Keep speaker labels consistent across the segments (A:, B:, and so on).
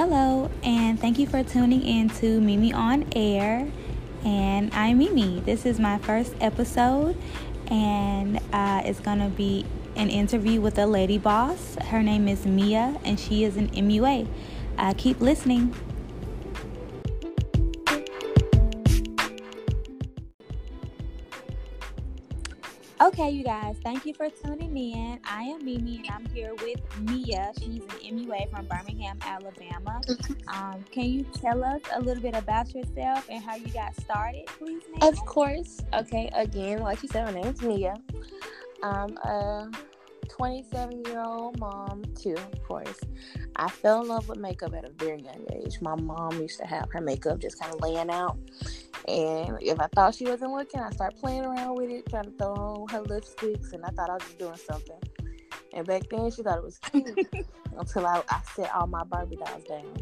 A: Hello, and thank you for tuning in to Mimi on Air. And I'm Mimi. This is my first episode, and uh, it's going to be an interview with a lady boss. Her name is Mia, and she is an MUA. Uh, keep listening. Okay, you guys, thank you for tuning in. I am Mimi and I'm here with Mia. She's an MUA from Birmingham, Alabama. Um, can you tell us a little bit about yourself and how you got started, please?
B: Mia? Of course. Okay, again, like you said, my name is Mia. I'm a 27 year old mom, too, of course. I fell in love with makeup at a very young age. My mom used to have her makeup just kind of laying out and if I thought she wasn't looking, I start playing around with it, trying to throw on her lipsticks, and I thought I was doing something. And back then, she thought it was cute until I, I set all my Barbie dolls down,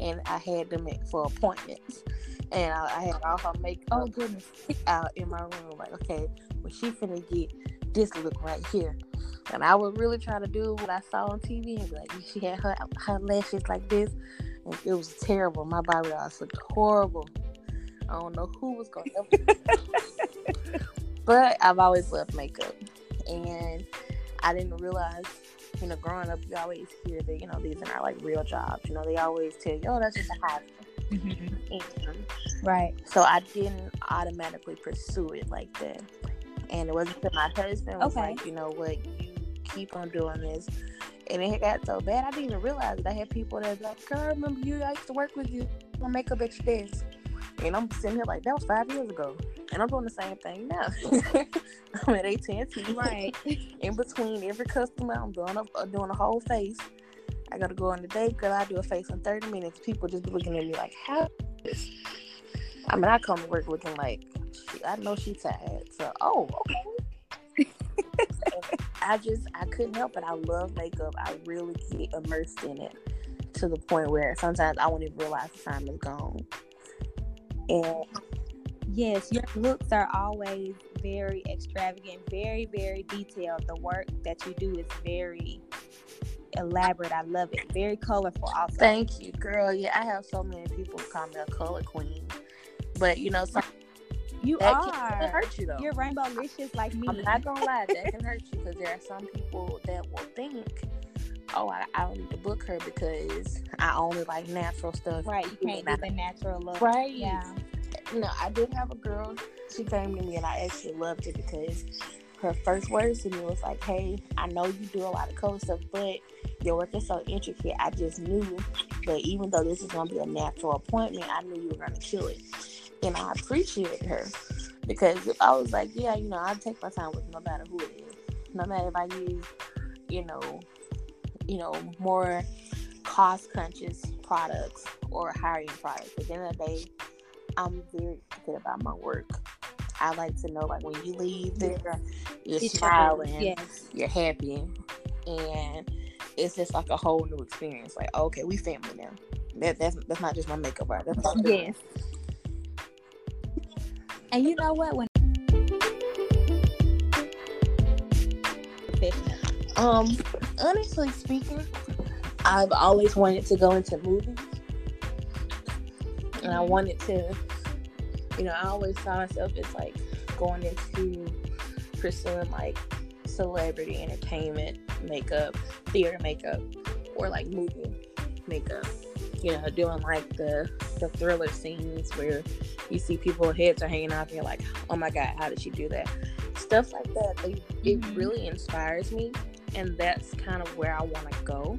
B: and I had them for appointments. And I, I, had all her makeup oh, goodness. out in my room. Like, okay, well, she finna get this look right here. And I would really try to do what I saw on TV and be like, she had her her lashes like this, and it was terrible. My Barbie dolls looked horrible. I don't know who was going to. but I've always loved makeup, and I didn't realize, you know, growing up, you always hear that you know these are not like real jobs. You know, they always tell you, oh, that's just a hobby.
A: Mm-hmm. right.
B: So I didn't automatically pursue it like that, and it wasn't until my husband was okay. like, you know what, you keep on doing this. And it got so bad, I didn't even realize that I had people that like, girl, I remember you, I used to work with you on makeup at your desk. And I'm sitting here like that was five years ago, and I'm doing the same thing now. I'm at AT&T,
A: right?
B: In between every customer, I'm doing a uh, doing a whole face. I gotta go on the date because I do a face in 30 minutes. People just be looking at me like, how? I mean, I come to work looking like I know she's tired. So, oh, okay. I just I couldn't help it. I love makeup. I really get immersed in it to the point where sometimes I won't even realize the time is gone.
A: And yes, your looks are always very extravagant, very, very detailed. The work that you do is very elaborate. I love it. Very colorful also.
B: Thank you, girl. Yeah, I have so many people call me a color queen. But you know, some
A: you
B: that
A: are.
B: Can hurt you though.
A: You're rainbow licious like me.
B: I'm not gonna lie, that can hurt you because there are some people that will think, oh, I, I, don't need to book her because I only like natural stuff.
A: Right, you can't do the natural look.
B: Right.
A: Yeah.
B: No, I did have a girl. She came to me and I actually loved it because her first words to me was like, "Hey, I know you do a lot of color stuff, but your work is so intricate. I just knew that even though this is gonna be a natural appointment, I knew you were gonna kill it." And I appreciate her because if I was like, "Yeah, you know, I take my time with no matter who it is, no matter if I use, you know, you know, more cost conscious products or higher end products. At the end of the day, I'm very good about my work. I like to know, like, when you leave there, you're it's smiling, yes. you're happy, and it's just like a whole new experience. Like, okay, we family now. That, that's that's not just my makeup artist. That's
A: yes. And you know what? When
B: um, honestly speaking, I've always wanted to go into movies, and I wanted to you know, I always saw myself as like going into pursuing like celebrity entertainment makeup, theater makeup, or like movie makeup. You know, doing like the the thriller scenes where you see people heads are hanging off and you're like, oh my god, how did she do that? Stuff like that. They, it mm-hmm. really inspires me, and that's kind of where I want to go.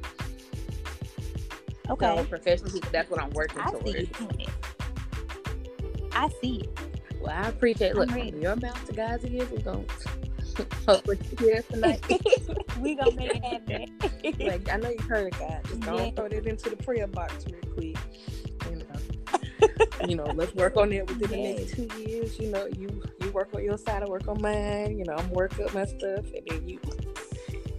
B: Okay, so professionally, that's what I'm working I towards.
A: I see it.
B: Well, I appreciate. Look, your mouth to God's ears. We're hopefully hear tonight.
A: we gonna make it happen.
B: like I know you heard God. Just don't yeah. throw it into the prayer box real quick. You know, you know, let's work on it within the next two years. You know, you you work on your side, I work on mine. You know, I'm working up my stuff, and then you.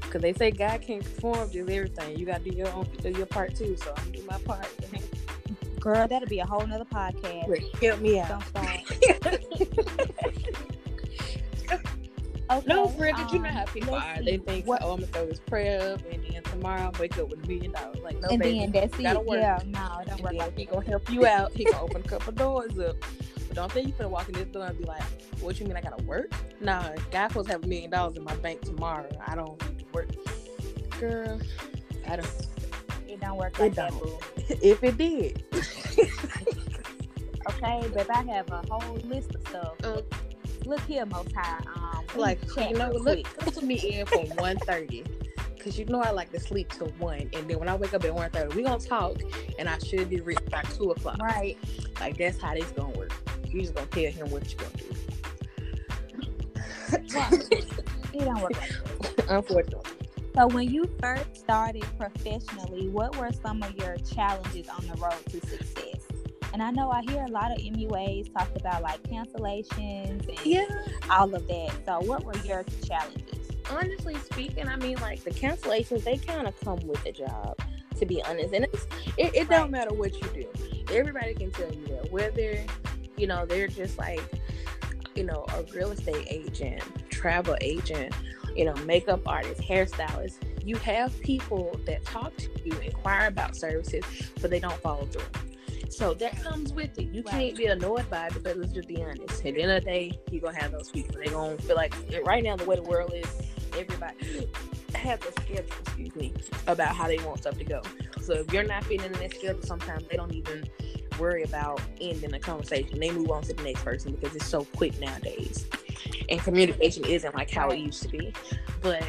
B: Because they say God can't perform just everything. You got to do your own, do your part too. So I'm do my part.
A: Girl, that'll be a whole nother podcast.
B: Help me out. Don't start. Okay. No, for real, um, you know how people are. They think, what, oh, I'm gonna throw this prayer up, and then tomorrow I wake up with a million dollars. Like, no, and baby, then that's it. Work.
A: Yeah, no, it don't work. Like
B: he gonna help you out. He gonna open a couple doors up. But don't think you gonna walk in this door and be like, "What you mean I gotta work?" Nah, guy supposed to have a million dollars in my bank tomorrow. I don't need to work, girl. I don't.
A: It don't work like that, boo.
B: if it did.
A: okay, but I have a whole list of stuff. Uh, look here, Most High. Um,
B: like you know, look, put me in for one thirty. Cause you know I like to sleep till one, and then when I wake up at one thirty, we gonna talk, and I should be ready by two o'clock.
A: Right.
B: Like that's how this gonna work. You just gonna tell him what you gonna
A: do. it don't work.
B: Unfortunately.
A: So when you first started professionally, what were some of your challenges on the road to success? And I know I hear a lot of MUAs talk about like cancellations and yeah. all of that. So what were your challenges?
B: Honestly speaking, I mean like the cancellations, they kind of come with the job, to be honest. And it's, it, it right. don't matter what you do. Everybody can tell you that. Whether, you know, they're just like, you know, a real estate agent, travel agent, you know, makeup artist, hairstylist. You have people that talk to you, inquire about services, but they don't follow through. So that comes with it. You right. can't be annoyed by it because let's just be honest. At the end of the day, you're gonna have those people. They're gonna feel like right now the way the world is, everybody has a schedule, excuse me, about how they want stuff to go. So if you're not fitting in that schedule, sometimes they don't even worry about ending the conversation. They move on to the next person because it's so quick nowadays. And communication isn't like how it used to be. But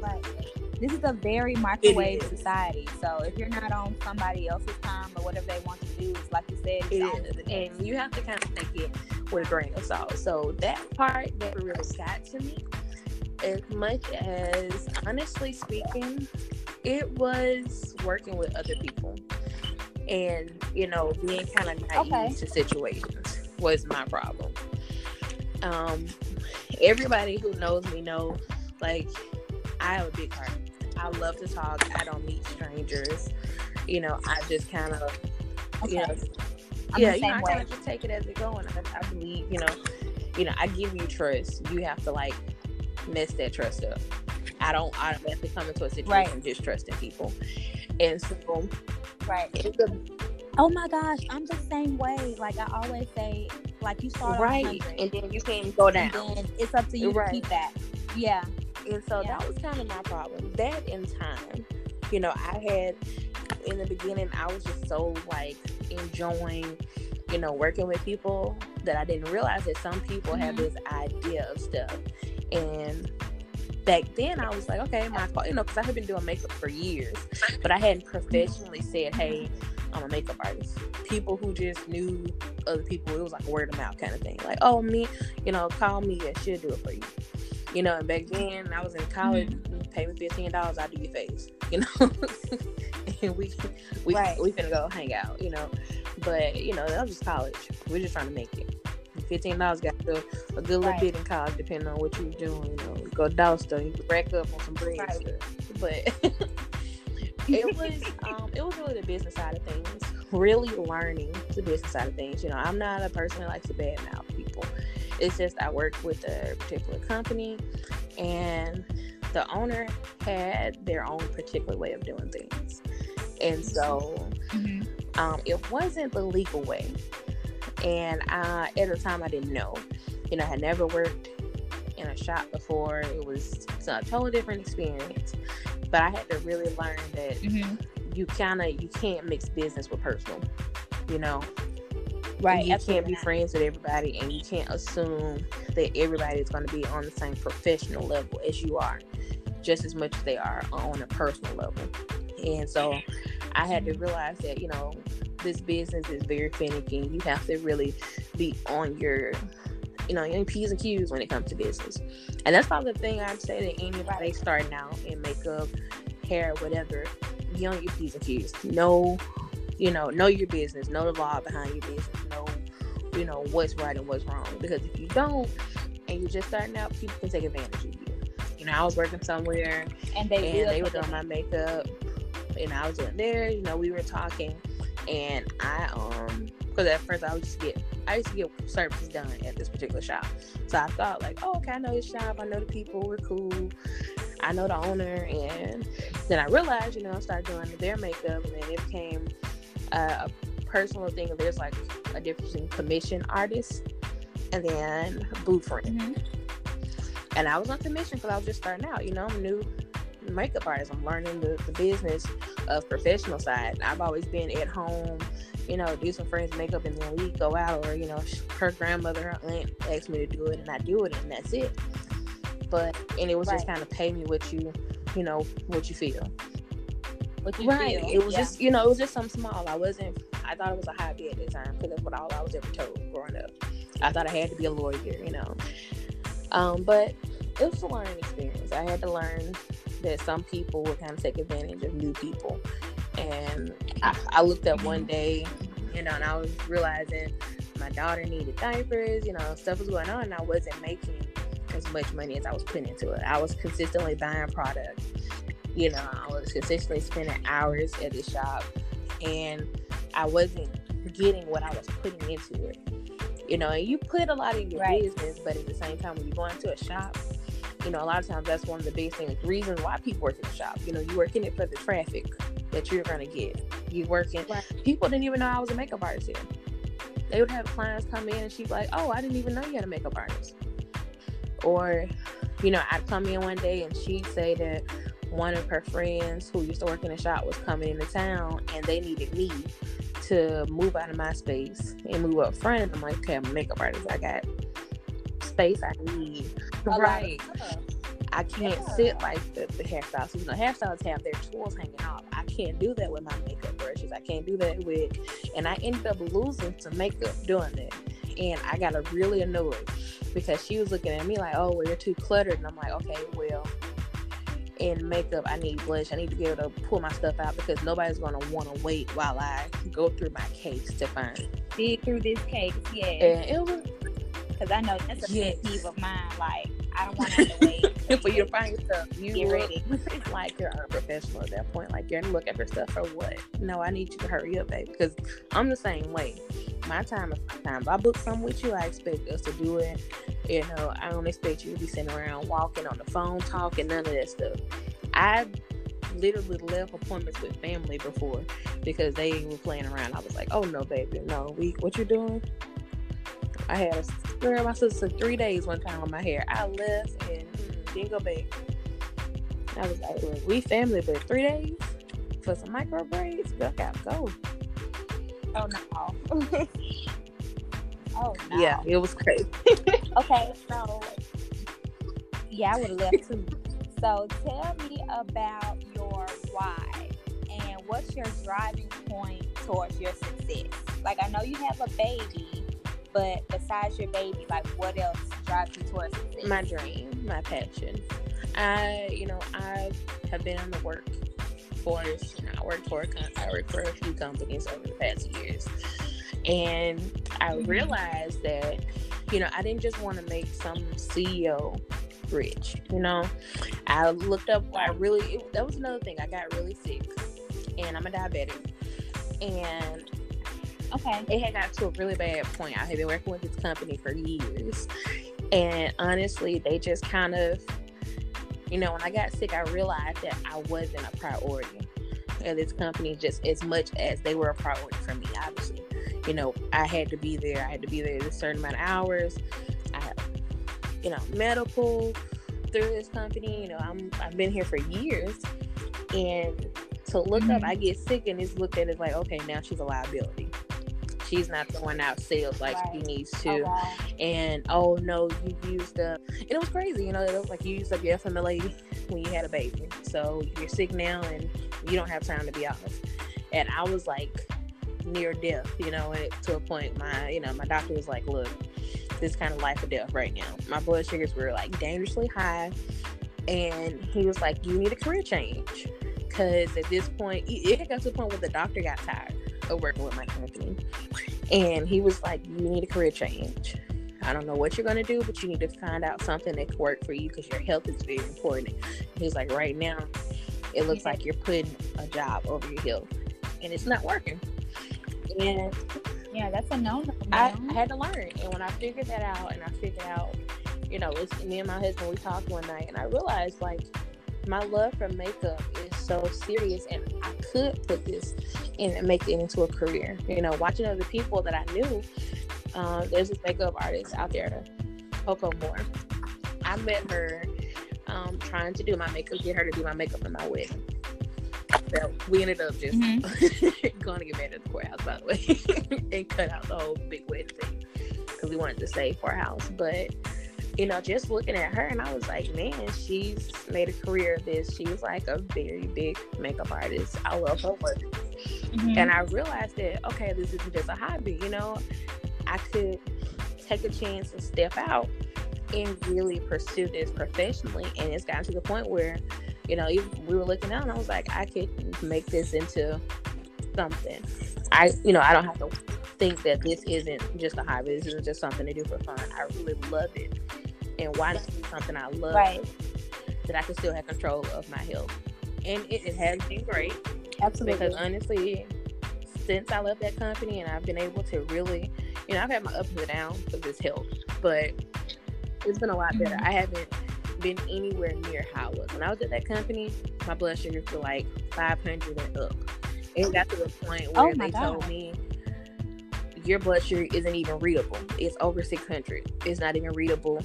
A: right this is a very microwave society. So if you're not on somebody else's time or whatever they want to do, it's like you said,
B: it is. and you have to kind of take it with a grain of salt. So that part that really got to me, as much as honestly speaking, it was working with other people and you know being kind of naive okay. to situations was my problem. Um, everybody who knows me know like I have a big heart. I love to talk. I don't meet strangers. You know, I just kind of, okay. you know, I'm yeah, you know, I kind of just take it as it goes. I, I believe, you know, you know, I give you trust. You have to like mess that trust up. I don't. I don't have to come into a situation right. just trusting people, and so
A: right. A, oh my gosh, I'm the same way. Like I always say, like you start
B: right, and then you can go down.
A: And it's up to you right. to keep that. Yeah.
B: And so yeah. that was kind of my problem. That in time, you know, I had in the beginning, I was just so like enjoying, you know, working with people that I didn't realize that some people mm-hmm. have this idea of stuff. And back then I was like, okay, my, you know, because I had been doing makeup for years, but I hadn't professionally said, hey, I'm a makeup artist. People who just knew other people, it was like word of mouth kind of thing. Like, oh, me, you know, call me, I should do it for you. You know, and back then I was in college, mm-hmm. pay me fifteen dollars, I'll do your face. You know, and we we right. we finna go hang out. You know, but you know that was just college. We're just trying to make it. Fifteen dollars got a, a good little right. bit in college, depending on what you were doing. You know, you go douse stuff, you rack up on some bread right. But it was um, it was really the business side of things. Really learning the business side of things. You know, I'm not a person that likes to badmouth people. It's just I worked with a particular company and the owner had their own particular way of doing things. And so mm-hmm. um, it wasn't the legal way. And I, at the time, I didn't know. You know, I had never worked in a shop before. It was a totally different experience. But I had to really learn that mm-hmm. you kind of you can't mix business with personal. You know,
A: Right.
B: You can't be friends with everybody and you can't assume that everybody is going to be on the same professional level as you are, just as much as they are on a personal level. And so I had to realize that, you know, this business is very finicky. You have to really be on your you know, your P's and Q's when it comes to business. And that's probably the thing I'd say to anybody starting out in makeup, hair, whatever, be on your P's and Q's. Know you know, know your business, know the law behind your business, know, you know, what's right and what's wrong. Because if you don't, and you're just starting out, people can take advantage of you. You know, I was working somewhere, and they and they were doing my makeup, and I was in there. You know, we were talking, and I um because at first I would just get I used to get services done at this particular shop. So I thought like, oh, okay, I know this shop. I know the people. We're cool. I know the owner. And then I realized, you know, I started doing their makeup, and then it became a personal thing. There's like a difference in commission artists and then rent. Mm-hmm. And I was on commission because I was just starting out. You know, I'm new makeup artist. I'm learning the, the business of professional side. I've always been at home you know, do some friends' makeup and then we go out, or you know, her grandmother, her aunt asked me to do it, and I do it, and that's it. But and it was right. just kind of pay me what you, you know, what you feel. What you right. feel. It was yeah. just, you know, it was just something small. I wasn't. I thought it was a hobby at the time because that's what all I was ever told growing up. I thought I had to be a lawyer, you know. Um, but it was a learning experience. I had to learn that some people would kind of take advantage of new people and I, I looked up one day, you know, and I was realizing my daughter needed diapers, you know, stuff was going on, and I wasn't making as much money as I was putting into it. I was consistently buying product, you know, I was consistently spending hours at the shop, and I wasn't getting what I was putting into it. You know, and you put a lot in your right. business, but at the same time, when you go into a shop, you know, a lot of times that's one of the biggest things, reasons why people work in the shop. You know, you work in it for the traffic that you're gonna get. You working. Right. People didn't even know I was a makeup artist here. They would have clients come in and she'd be like, "Oh, I didn't even know you had a makeup artist." Or, you know, I'd come in one day and she'd say that one of her friends who used to work in the shop was coming into town and they needed me to move out of my space and move up front. And I'm like, okay, I'm a makeup artist. I got space I need. Right. I can't yeah. sit like the, the hairstylists. You know, hairstylists have their tools hanging out. I can't do that with my makeup brushes. I can't do that with, and I ended up losing some makeup doing that. And I got really annoyed because she was looking at me like, "Oh, well, you're too cluttered," and I'm like, "Okay, well." In makeup, I need blush. I need to be able to pull my stuff out because nobody's gonna want to wait while I go through my case to find.
A: Dig through this case, yeah.
B: And it was
A: because I know that's a yes. pet peeve of mine. Like I don't want to wait
B: for you to find yourself. You get ready. it's like you're unprofessional at that point. Like you're gonna look at her stuff for what? No, I need you to hurry up, baby. Because I'm the same way. My time is my time. If I book something with you, I expect us to do it. You know, I don't expect you to be sitting around walking on the phone, talking, none of that stuff. I literally left appointments with family before because they were playing around. I was like, "Oh no, baby, no. We what you doing? I had a girl, my sister three days one time on my hair. I left and didn't go back. I was like, well, we family, but three days for some micro braids, girl, gotta go.
A: Oh no. oh no.
B: Yeah, it was crazy.
A: okay, so yeah, I would have left too. So tell me about your why and what's your driving point towards your success. Like I know you have a baby but besides your baby, like what else drives you towards success?
B: My dream, my passion. I, you know, I have been in the workforce. You know, I worked for a com- I worked for a few companies over the past years, and I mm-hmm. realized that, you know, I didn't just want to make some CEO rich. You know, I looked up. I really it, that was another thing. I got really sick, and I'm a diabetic, and
A: Okay.
B: It had got to a really bad point. I had been working with this company for years. And honestly, they just kind of, you know, when I got sick, I realized that I wasn't a priority of this company just as much as they were a priority for me, obviously. You know, I had to be there. I had to be there a certain amount of hours. I have, you know, medical through this company. You know, I'm I've been here for years. And to look mm-hmm. up, I get sick and it's looked at as like, okay, now she's a liability she's not throwing out sales like right. she needs to. Oh, And oh no, you used up, and it was crazy. You know, it was like you used up your FMLA when you had a baby, so you're sick now and you don't have time to be honest. And I was like near death, you know, and to a point, my you know my doctor was like, look, this kind of life or death right now. My blood sugars were like dangerously high, and he was like, you need a career change because at this point, it got to the point where the doctor got tired of working with my company. And he was like, You need a career change. I don't know what you're going to do, but you need to find out something that can work for you because your health is very important. He was like, Right now, it looks like you're putting a job over your health and it's not working. And
A: Yeah, that's a no no.
B: I, I had to learn, and when I figured that out, and I figured out, you know, it's me and my husband. We talked one night, and I realized like my love for makeup is so serious, and I could put this and make it into a career. You know, watching other people that I knew. Um, there's this makeup artist out there, Coco Moore. I met her um, trying to do my makeup, get her to do my makeup in my wedding. So we ended up just mm-hmm. going to get married at the courthouse, by the way, and cut out the whole big wedding thing because we wanted to save for our house. But you know, just looking at her, and I was like, man, she's made a career of this. She's like a very big makeup artist. I love her work. Mm-hmm. And I realized that, okay, this isn't just a hobby, you know, I could take a chance and step out and really pursue this professionally. And it's gotten to the point where, you know, we were looking out and I was like, I could make this into something. I, you know, I don't have to think that this isn't just a hobby. This isn't just something to do for fun. I really love it. And why not do something I love right. that I can still have control of my health? And it, it has been great.
A: Absolutely.
B: Because honestly, since I left that company and I've been able to really, you know, I've had my ups and downs of this health, but it's been a lot better. Mm-hmm. I haven't been anywhere near how I was. When I was at that company, my blood sugars were like 500 and up. It got to the point oh where oh they God. told me your blood sugar isn't even readable. It's over 600. It's not even readable.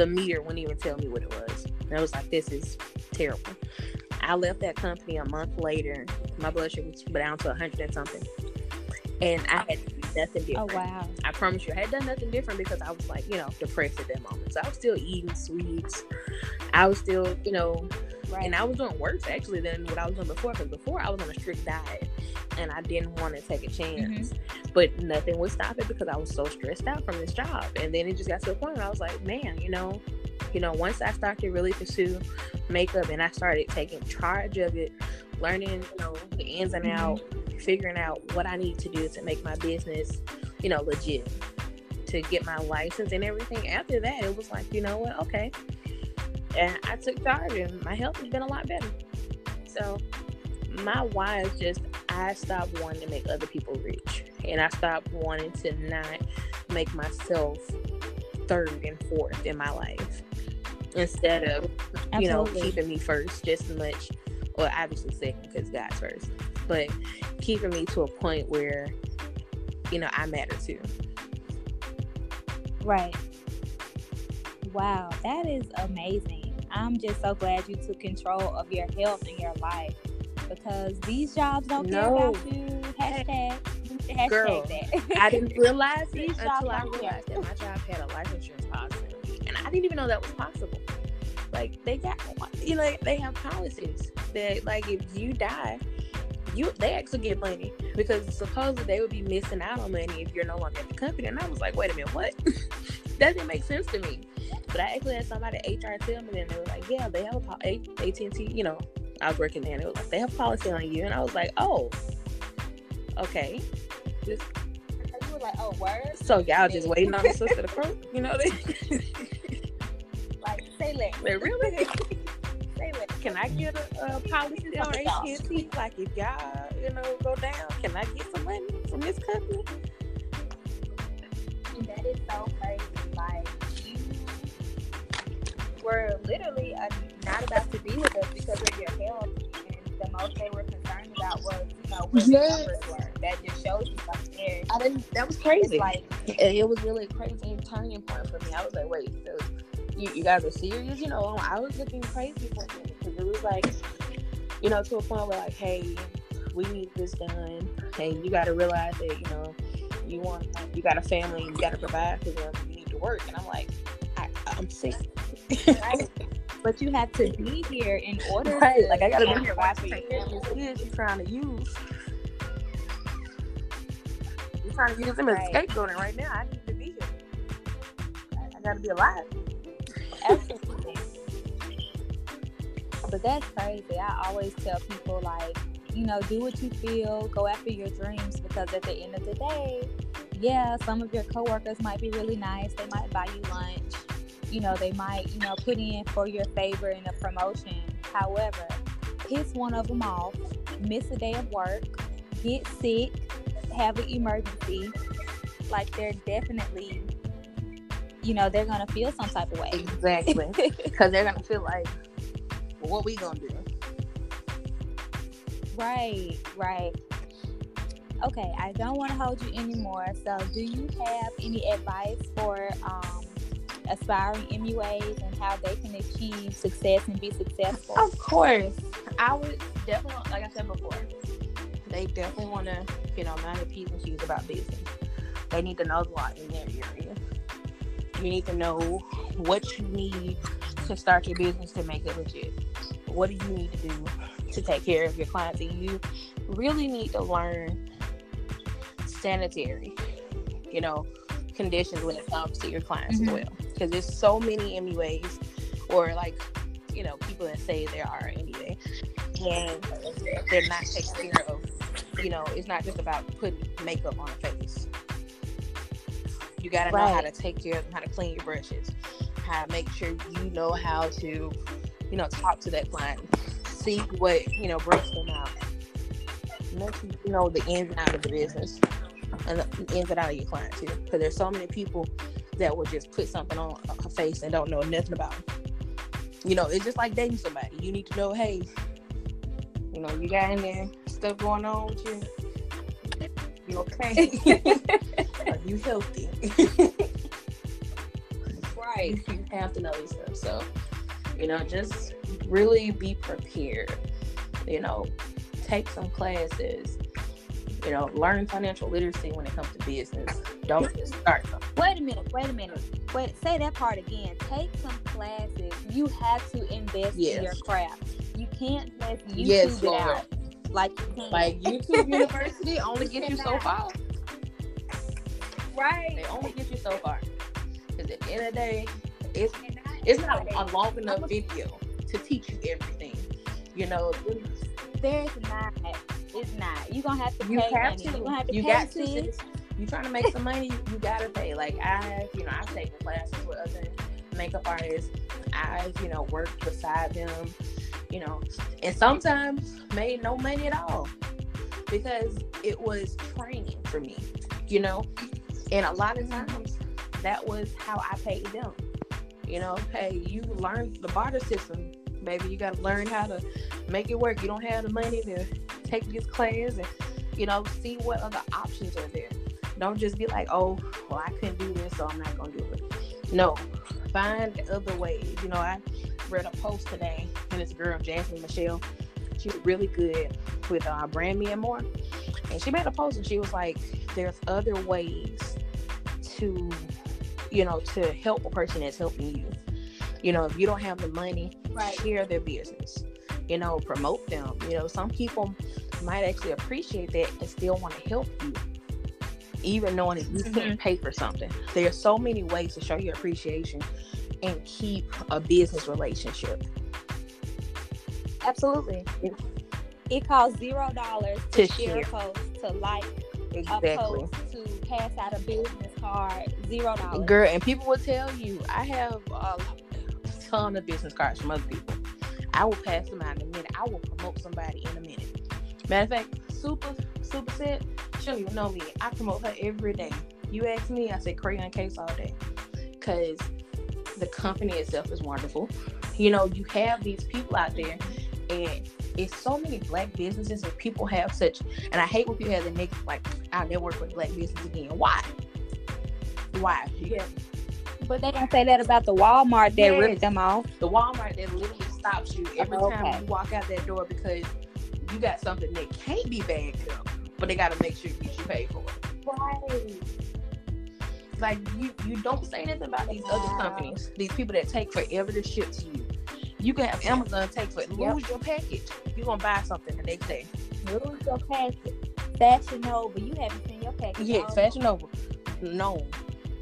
B: The meter wouldn't even tell me what it was. And I was like, this is terrible. I left that company a month later. My blood sugar was down to 100 and something. And I had nothing oh, different.
A: Oh, wow.
B: I promise you, I had done nothing different because I was like, you know, depressed at that moment. So I was still eating sweets. I was still, you know, right. and I was doing worse actually than what I was doing before because before I was on a strict diet and I didn't want to take a chance. Mm-hmm. But nothing would stop it because I was so stressed out from this job. And then it just got to a point where I was like, man, you know, you know, once I started to really pursue makeup and I started taking charge of it, learning, you know, the ins and mm-hmm. outs, figuring out what I need to do to make my business, you know, legit, to get my license and everything. After that, it was like, you know what, okay. And I took charge and my health has been a lot better. So my why is just I stopped wanting to make other people rich. And I stopped wanting to not make myself third and fourth in my life instead of you know keeping me first just as much. Or obviously second because god's first but keeping me to a point where you know i matter too
A: right. Wow that is amazing. I'm just so glad you took control of your health and your life because these jobs don't no. care about you hashtag Hashtag
B: Girl, that. I didn't realize it until I realized that my job had a life insurance policy, and I didn't even know that was possible. Like they got, you know, they have policies that, like, if you die, you they actually get money because supposedly they would be missing out on money if you're no longer at the company. And I was like, wait a minute, what? that didn't make sense to me. But I actually had somebody at HR tell me, and they were like, yeah, they have a AT and T. You know, I was working there, and it was like they have policy on you, and I was like, oh, okay.
A: Just you were like, oh, word.
B: So y'all just waiting on the sister to come? you know?
A: they, like, say less.
B: Like, really? say less. Can I get a, a policy on AT&T? Like, if y'all, you know, go down, can I get some money from this company?
A: That is so crazy. Like, you were literally uh, not about to be with us because of your health, and the most they were concerned about was, you know, where yes. the numbers were that just shows you something. I
B: didn't. That was crazy. Like it was really a crazy turning point for me. I was like, wait, so you, you guys are serious? You know, I was looking crazy for me because it was like, you know, to a point where like, hey, we need this done. Hey, you got to realize that you know, you want, you got a family, you got to provide for them. You need to work, and I'm like, I, am sick.
A: right. But you have to be here in order.
B: Right. To, like I gotta be here watching this kid she's trying to use You're trying to use him as scapegoating right now. I need to be here. I, I gotta be alive.
A: Absolutely. but that's crazy. I always tell people like, you know, do what you feel, go after your dreams because at the end of the day, yeah, some of your coworkers might be really nice. They might buy you lunch. You know, they might, you know, put in for your favor in a promotion. However, piss one of them off, miss a day of work, get sick, have an emergency, like they're definitely, you know, they're gonna feel some type of way.
B: Exactly, because they're gonna feel like, well, what we gonna do?
A: Right, right. Okay, I don't want to hold you anymore. So, do you have any advice for um, aspiring MUAs and how they can achieve success and be successful?
B: Of course, I would definitely, like I said before, they definitely want to, you know, mind the p's and q's about business. They need to know a lot in their area. You need to know what you need to start your business to make it legit. What do you need to do to take care of your clients? And you really need to learn sanitary, you know, conditions when it comes to your clients mm-hmm. as well. Because there's so many MUAs or like, you know, people that say they are MUA and they're not taking care of, you know, it's not just about putting makeup on a face. You got to right. know how to take care of them, how to clean your brushes, how to make sure you know how to, you know, talk to that client, see what, you know, brings them out. Make sure you know the ins and outs of the business and the ins and out of your client too. Because there's so many people that will just put something on her face and don't know nothing about it. You know, it's just like dating somebody. You need to know, hey, you know, you got in there stuff going on with you. You okay? Are you healthy? right. You have to know these stuff. So, you know, just really be prepared. You know, take some classes. You know, learn financial literacy when it comes to business. Don't just start.
A: Wait a minute. Wait a minute. Wait. Say that part again. Take some classes. You have to invest yes. in your craft. You can't just YouTube yes, it out like you can.
B: Like YouTube University only gets you so far.
A: Right.
B: They only get you so far. Because at the end of the day, it's it's not a long enough video to teach you everything. You know,
A: there's not. It's not. You're gonna have to pay.
B: You
A: have
B: to. You're
A: gonna have to
B: you
A: pay.
B: Got to. You trying to make some money? You gotta pay. Like I, you know, I've taken classes with other makeup artists. I've, you know, worked beside them. You know, and sometimes made no money at all because it was training for me. You know, and a lot of mm-hmm. times that was how I paid them. You know, hey, you learn the barter system, baby. You got to learn how to make it work. You don't have the money to take this class and, you know, see what other options are there. Don't just be like, oh, well, I couldn't do this, so I'm not going to do it. No, find other ways. You know, I read a post today, and this girl, Jasmine Michelle, she's really good with uh, Brand Me and More. And she made a post and she was like, there's other ways to, you know, to help a person that's helping you. You know, if you don't have the money, right. share their business. You know, promote them. You know, some people might actually appreciate that and still want to help you, even knowing that you mm-hmm. can't pay for something. There are so many ways to show your appreciation and keep a business relationship.
A: Absolutely. It costs zero dollars to, to, share a post, to like exactly. a post, to pass out a business card. Zero dollars.
B: Girl, and people will tell you, I have a ton of business cards from other people. I will pass them out in a minute. I will promote somebody in a minute. Matter of fact, Super Super Set, she don't even know me. I promote her every day. You ask me, I say crayon case all day. Cause the company itself is wonderful. You know, you have these people out there and it's so many black businesses and people have such and I hate when people have the negative like I'll never work with black business again. Why? Why? Yeah.
A: But they don't say that about the Walmart that yes. ripped them off.
B: The Walmart that literally stops you every oh, okay. time you walk out that door because you got something that can't be bagged up, but they gotta make sure you pay for it.
A: Right.
B: Like you, you don't say anything about these wow. other companies, these people that take forever to ship to you. You can have Amazon take for lose your package. You're gonna buy something the next day.
A: Lose your package. Fashion Nova, you haven't seen your package.
B: Yeah, Fashion Nova. No.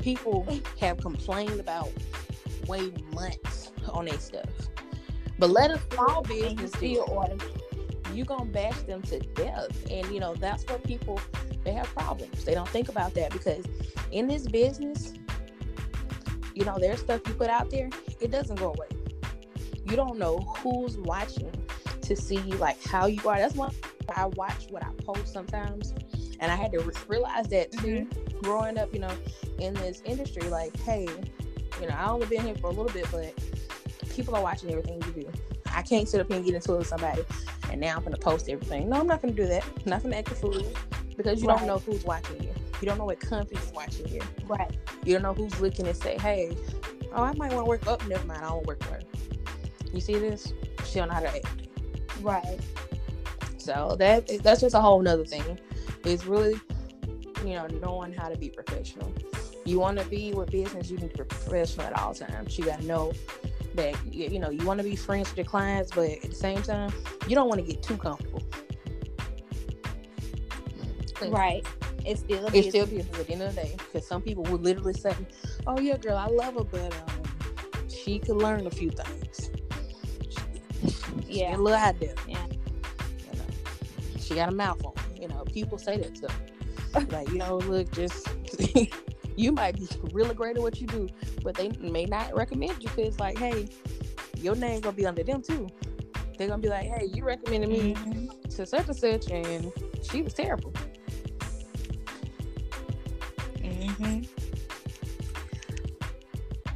B: People have complained about waiting months on their stuff. But let a small business still order. You gonna bash them to death. And you know, that's what people they have problems. They don't think about that because in this business, you know, there's stuff you put out there, it doesn't go away you don't know who's watching to see like how you are. That's why I watch what I post sometimes And I had to re- realize that too, mm-hmm. growing up, you know, in this industry. Like, hey, you know, I only been here for a little bit, but people are watching everything you do. I can't sit up here and get into it with somebody, and now I'm gonna post everything. No, I'm not gonna do that. I'm not gonna act a fool because you right. don't know who's watching you. You don't know what company's watching you.
A: Right.
B: You don't know who's looking and say, hey, oh, I might want to work up. Oh, never mind, I won't work for her. You see this? She don't know how to act.
A: Right.
B: So that that's just a whole nother thing. It's really, you know, knowing how to be professional. You want to be with business, you need to be professional at all times. You got to know that you know you want to be friends with your clients, but at the same time, you don't want to get too comfortable.
A: Right. It's still a
B: it's still business at the end of the day. Because some people would literally say, "Oh yeah, girl, I love her, but um, she could learn a few things."
A: yeah,
B: a little idea. Yeah. You know, she got a mouth on. You know, people say that stuff. like, you know, look, just you might be really great at what you do, but they may not recommend you because, like, hey, your name gonna be under them too. They're gonna be like, hey, you recommended me mm-hmm. to such and such, and she was terrible.
A: Mm-hmm.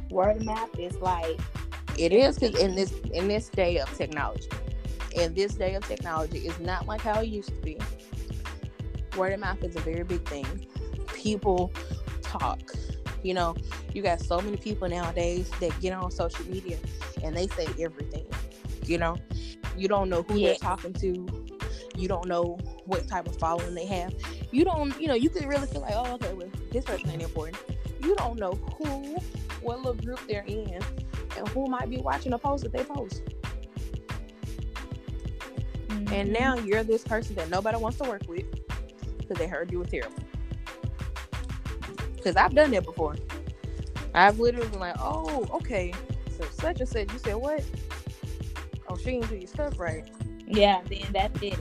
A: Word of mouth is like
B: it is because in this in this day of technology, in this day of technology, is not like how it used to be. Word of mouth is a very big thing. People talk. You know, you got so many people nowadays that get on social media and they say everything. You know, you don't know who they're talking to. You don't know what type of following they have. You don't, you know, you could really feel like, oh, okay, well, this person ain't important. You don't know who, what little group they're in, and who might be watching a post that they post. Mm-hmm. And now you're this person that nobody wants to work with because they heard you were terrible. Because I've done that before. I've literally been like, oh, okay. So such and such, you said what? Oh, she didn't do your stuff right.
A: Yeah, then that's it.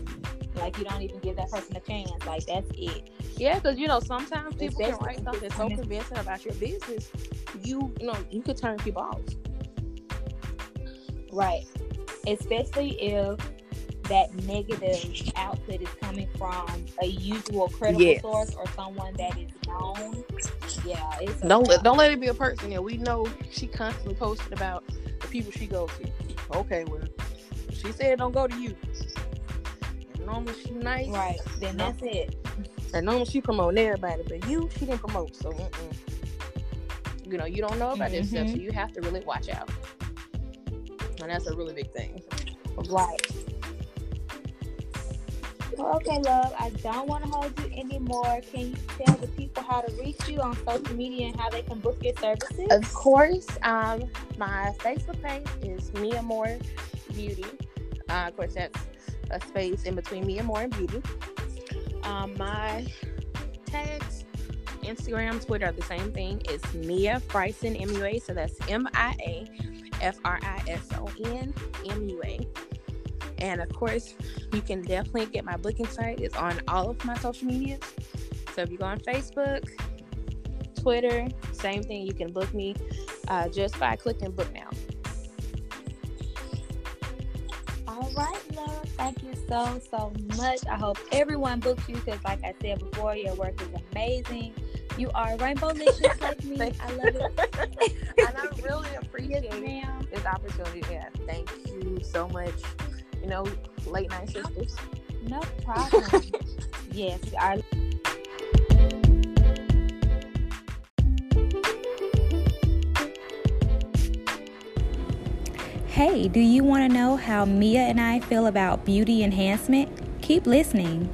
A: Like you don't even give that person a chance. Like that's it.
B: Yeah, because you know sometimes people can write stuff that's so convincing about your business. You, you know, you could turn people off.
A: Right. Especially if that negative output is coming from a usual credible yes. source or someone that is known. Yeah, it's
B: don't let, don't let it be a person. Yeah, we know she constantly posted about the people she goes to. Okay, well, she said don't go to you. And normally she nice,
A: right? Then no. that's it.
B: And normally she promoting everybody, but you she didn't promote. So, mm-mm. you know, you don't know about mm-hmm. this stuff, so you have to really watch out. And that's a really big thing.
A: Right. Okay, love. I don't want to hold you anymore. Can you tell the people how to reach you on social media and how they can book your services?
B: Of course. Um, my Facebook page is Mia Moore Beauty. Uh, of course, that's a space in between Mia Moore and Beauty. Um, my tags, Instagram, Twitter are the same thing. It's Mia Frison MUA. So that's M I A F R I S O N M U A. And of course, you can definitely get my booking site. It's on all of my social medias. So if you go on Facebook, Twitter, same thing. You can book me uh, just by clicking book now.
A: All right, love. Thank you so, so much. I hope everyone books you because, like I said before, your work is amazing. You are rainbow licious like me. I love it.
B: and I really appreciate yes, this opportunity. Yeah, thank you so much you know, late night sisters.
A: No problem. yes, our Hey, do you want to know how Mia and I feel about beauty enhancement? Keep listening.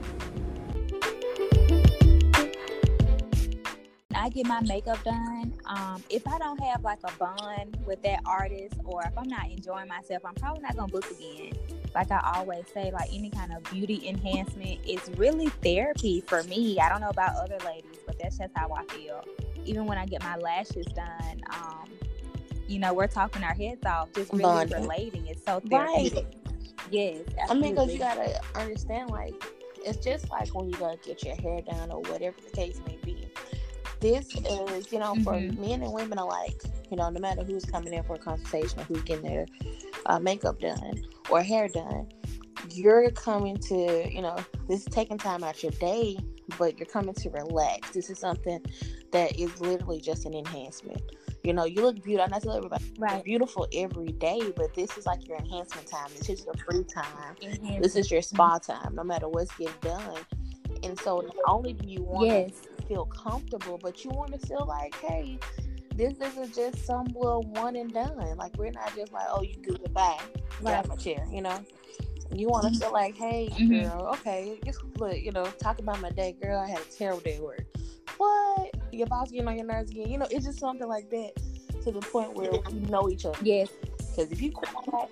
A: I get my makeup done, um, if I don't have like a bond with that artist or if I'm not enjoying myself, I'm probably not gonna book again like I always say, like any kind of beauty enhancement is really therapy for me. I don't know about other ladies, but that's just how I feel. Even when I get my lashes done, um, you know, we're talking our heads off, just really relating. It's so therapeutic. Right. Yes. Absolutely.
B: I mean, because you gotta understand, like, it's just like when you gotta get your hair done or whatever the case may be. This is, you know, for mm-hmm. men and women alike. You know, no matter who's coming in for a consultation or who's getting their uh, makeup done or hair done, you're coming to, you know, this is taking time out your day, but you're coming to relax. This is something that is literally just an enhancement. You know, you look beautiful. I tell everybody, right. beautiful every day, but this is like your enhancement time. This is your free time. This is your spa time, no matter what's getting done. And so, not only do you want yes. Feel comfortable, but you want to feel like, hey, this isn't just some little one and done. Like we're not just like, oh, you good, goodbye, grab my chair. You know, you want to mm-hmm. feel like, hey, mm-hmm. girl, okay, just look, you know, talk about my day, girl. I had a terrible day at work. What? Your boss getting on your nerves again? You know, it's just something like that to the point where we know each other.
A: Yes.
B: Because if you
A: quiet,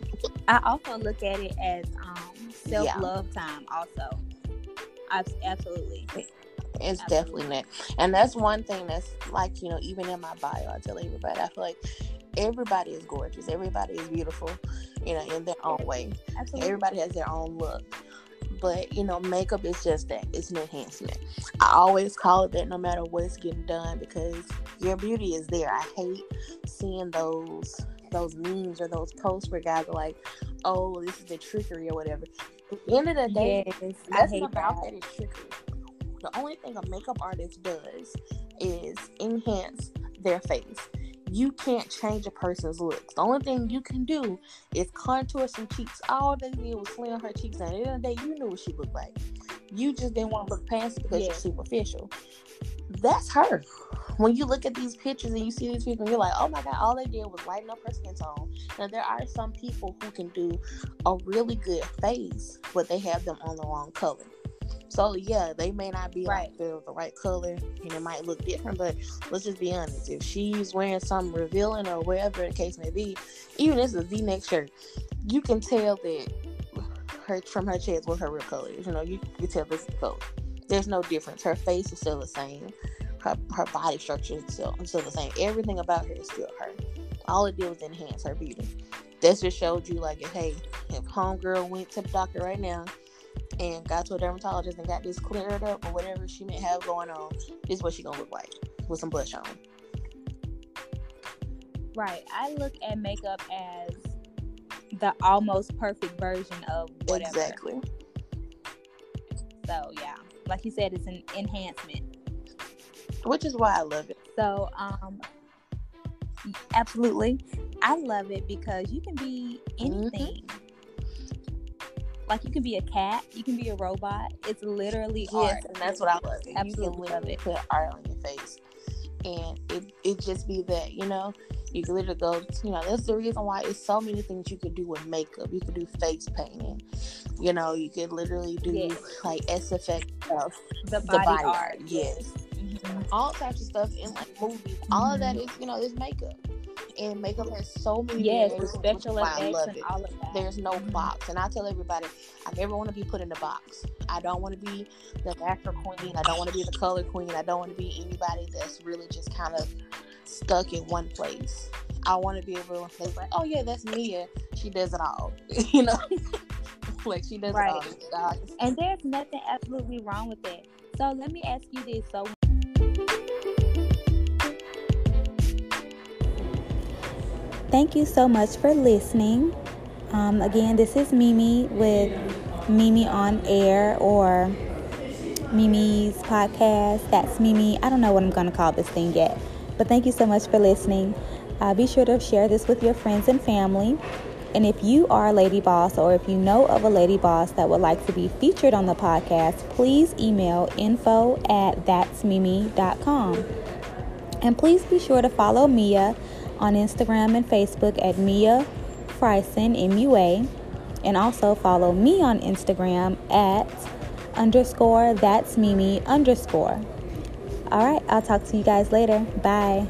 A: I also look at it as um, self love yeah. time. Also, absolutely.
B: It's Absolutely. definitely that. And that's one thing that's like, you know, even in my bio, I tell everybody, I feel like everybody is gorgeous. Everybody is beautiful, you know, in their own way. Absolutely. Everybody has their own look. But, you know, makeup is just that. It's an enhancement. I always call it that no matter what's getting done because your beauty is there. I hate seeing those those memes or those posts where guys are like, oh, this is the trickery or whatever. At the end of the day, yes, that's about that. that is trickery the only thing a makeup artist does is enhance their face. You can't change a person's looks. The only thing you can do is contour some cheeks. All they did was slim her cheeks. And at the end of the day, you knew what she looked like. You just didn't want to look past it because yeah. you're superficial. That's her. When you look at these pictures and you see these people, you're like, oh my God, all they did was lighten up her skin tone. Now, there are some people who can do a really good face, but they have them on the wrong color. So yeah, they may not be right. like the, the right color and it might look different, but let's just be honest. If she's wearing something revealing or whatever the case may be, even if it's a V neck shirt, you can tell that her from her chest what her real color is. You know, you can tell this color. There's no difference. Her face is still the same. Her her body structure is still, still the same. Everything about her is still her. All it did was enhance her beauty. That just showed you like, hey, if homegirl went to the doctor right now and got to a dermatologist and got this cleared up or whatever she may have going on, this is what she gonna look like with some blush on.
A: Right. I look at makeup as the almost perfect version of whatever.
B: Exactly.
A: So yeah, like you said, it's an enhancement.
B: Which is why I love it.
A: So um, absolutely, I love it because you can be mm-hmm. anything. Mm-hmm like you can be a cat, you can be a robot. It's literally yes, art.
B: and that's what I love. Absolutely you can literally put art on your face, and it it just be that you know you can literally go. You know that's the reason why it's so many things you could do with makeup. You could do face painting. You know you could literally do yes. like SFX stuff.
A: The body, the body art. art.
B: Yes. Mm-hmm. All types of stuff in like movies. Mm-hmm. All of that mm-hmm. you know is makeup and makeup has so many
A: yes, the special effects and all of that.
B: There's no mm-hmm. box, and I tell everybody, I never want to be put in a box. I don't want to be the actor queen. I don't want to be the color queen. I don't want to be anybody that's really just kind of stuck in one place. I want to be able to say like, oh yeah, that's Mia. She does it all, you know. like she does right. it all.
A: And there's nothing absolutely wrong with that. So let me ask you this: so Thank you so much for listening. Um, again, this is Mimi with Mimi on Air or Mimi's podcast. That's Mimi. I don't know what I'm going to call this thing yet. But thank you so much for listening. Uh, be sure to share this with your friends and family. And if you are a lady boss or if you know of a lady boss that would like to be featured on the podcast, please email info at that'smimi.com. And please be sure to follow Mia on Instagram and Facebook at Mia Fryson, M-U-A, and also follow me on Instagram at underscore that's Mimi underscore. All right, I'll talk to you guys later. Bye.